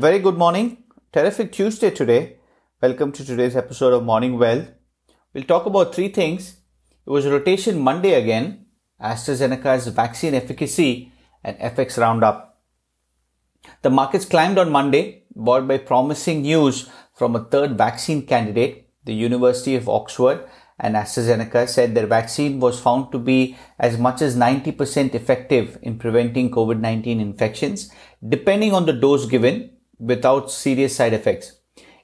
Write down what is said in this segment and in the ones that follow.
very good morning. Terrific Tuesday today. Welcome to today's episode of Morning Wealth. We'll talk about three things. It was rotation Monday again, AstraZeneca's vaccine efficacy, and FX roundup. The markets climbed on Monday, buoyed by promising news from a third vaccine candidate, the University of Oxford and AstraZeneca said their vaccine was found to be as much as 90% effective in preventing COVID-19 infections, depending on the dose given without serious side effects.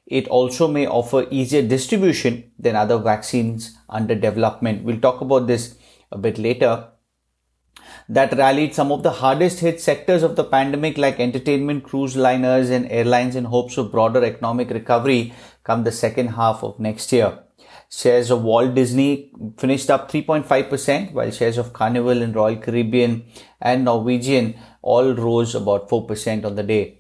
It also may offer easier distribution than other vaccines under development. We'll talk about this a bit later. That rallied some of the hardest hit sectors of the pandemic like entertainment, cruise liners and airlines in hopes of broader economic recovery come the second half of next year. Shares of Walt Disney finished up 3.5%, while shares of Carnival and Royal Caribbean and Norwegian all rose about 4% on the day.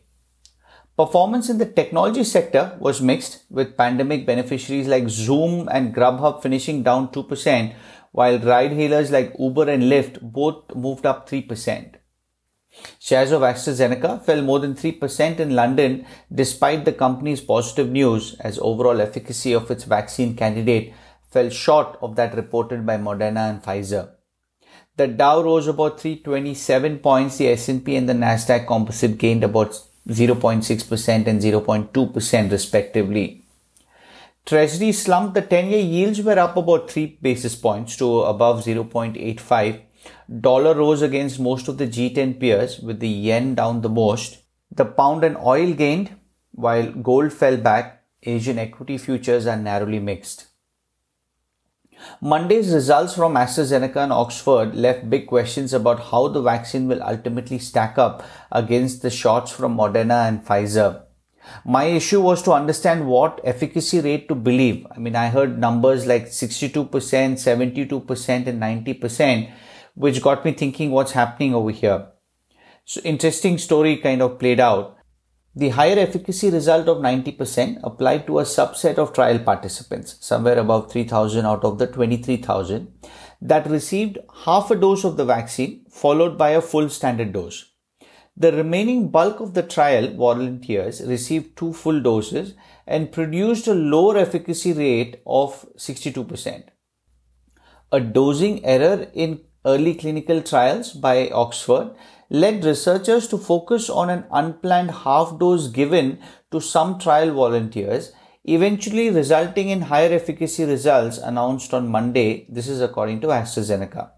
Performance in the technology sector was mixed, with pandemic beneficiaries like Zoom and Grubhub finishing down 2%, while ride hailers like Uber and Lyft both moved up 3%. Shares of AstraZeneca fell more than 3% in London despite the company's positive news as overall efficacy of its vaccine candidate fell short of that reported by Moderna and Pfizer. The Dow rose about 327 points, the S&P and the Nasdaq composite gained about 0.6% and 0.2% respectively. Treasury slumped, the 10-year yields were up about 3 basis points to above 0.85 Dollar rose against most of the G10 peers with the yen down the most. The pound and oil gained while gold fell back. Asian equity futures are narrowly mixed. Monday's results from AstraZeneca and Oxford left big questions about how the vaccine will ultimately stack up against the shots from Moderna and Pfizer. My issue was to understand what efficacy rate to believe. I mean, I heard numbers like 62%, 72%, and 90% which got me thinking what's happening over here. So interesting story kind of played out. The higher efficacy result of 90% applied to a subset of trial participants, somewhere above 3000 out of the 23,000 that received half a dose of the vaccine followed by a full standard dose. The remaining bulk of the trial volunteers received two full doses and produced a lower efficacy rate of 62%. A dosing error in early clinical trials by Oxford led researchers to focus on an unplanned half dose given to some trial volunteers, eventually resulting in higher efficacy results announced on Monday. This is according to AstraZeneca.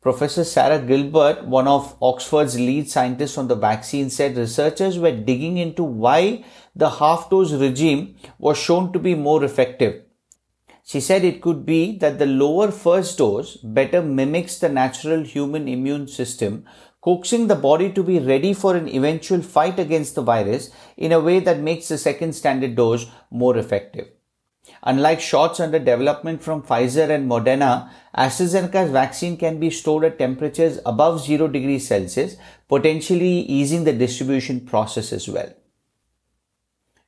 Professor Sarah Gilbert, one of Oxford's lead scientists on the vaccine, said researchers were digging into why the half dose regime was shown to be more effective she said it could be that the lower first dose better mimics the natural human immune system, coaxing the body to be ready for an eventual fight against the virus in a way that makes the second standard dose more effective. Unlike shots under development from Pfizer and Moderna, AstraZeneca's vaccine can be stored at temperatures above 0 degrees Celsius, potentially easing the distribution process as well.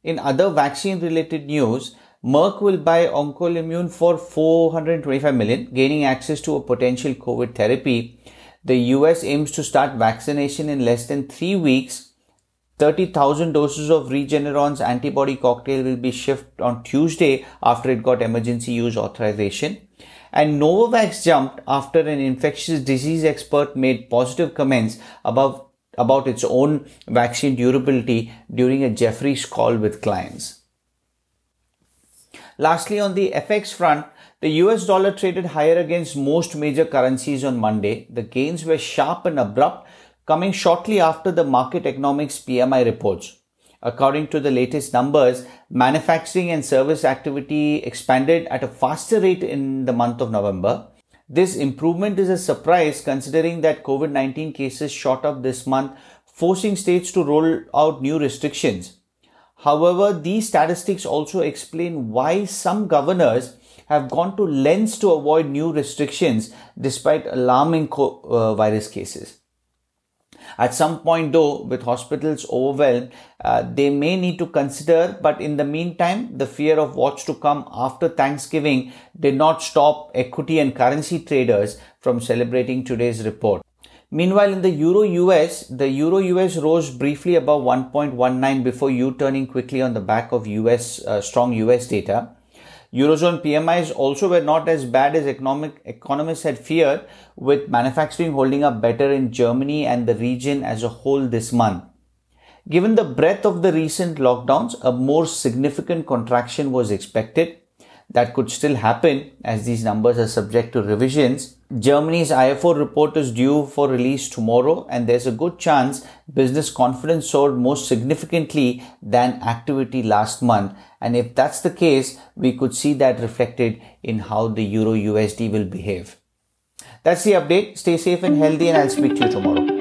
In other vaccine related news, Merck will buy OncoImmune for 425 million, gaining access to a potential COVID therapy. The US aims to start vaccination in less than three weeks. 30,000 doses of Regeneron's antibody cocktail will be shipped on Tuesday after it got emergency use authorization. And Novavax jumped after an infectious disease expert made positive comments about, about its own vaccine durability during a Jefferies call with clients. Lastly, on the FX front, the US dollar traded higher against most major currencies on Monday. The gains were sharp and abrupt, coming shortly after the market economics PMI reports. According to the latest numbers, manufacturing and service activity expanded at a faster rate in the month of November. This improvement is a surprise considering that COVID-19 cases shot up this month, forcing states to roll out new restrictions. However, these statistics also explain why some governors have gone to lengths to avoid new restrictions despite alarming co- uh, virus cases. At some point, though, with hospitals overwhelmed, uh, they may need to consider, but in the meantime, the fear of what's to come after Thanksgiving did not stop equity and currency traders from celebrating today's report. Meanwhile, in the Euro US, the Euro US rose briefly above 1.19 before U turning quickly on the back of US uh, strong US data. Eurozone PMIs also were not as bad as economic economists had feared, with manufacturing holding up better in Germany and the region as a whole this month. Given the breadth of the recent lockdowns, a more significant contraction was expected that could still happen as these numbers are subject to revisions. Germany's IFO report is due for release tomorrow and there's a good chance business confidence soared more significantly than activity last month. And if that's the case, we could see that reflected in how the Euro USD will behave. That's the update. Stay safe and healthy and I'll speak to you tomorrow.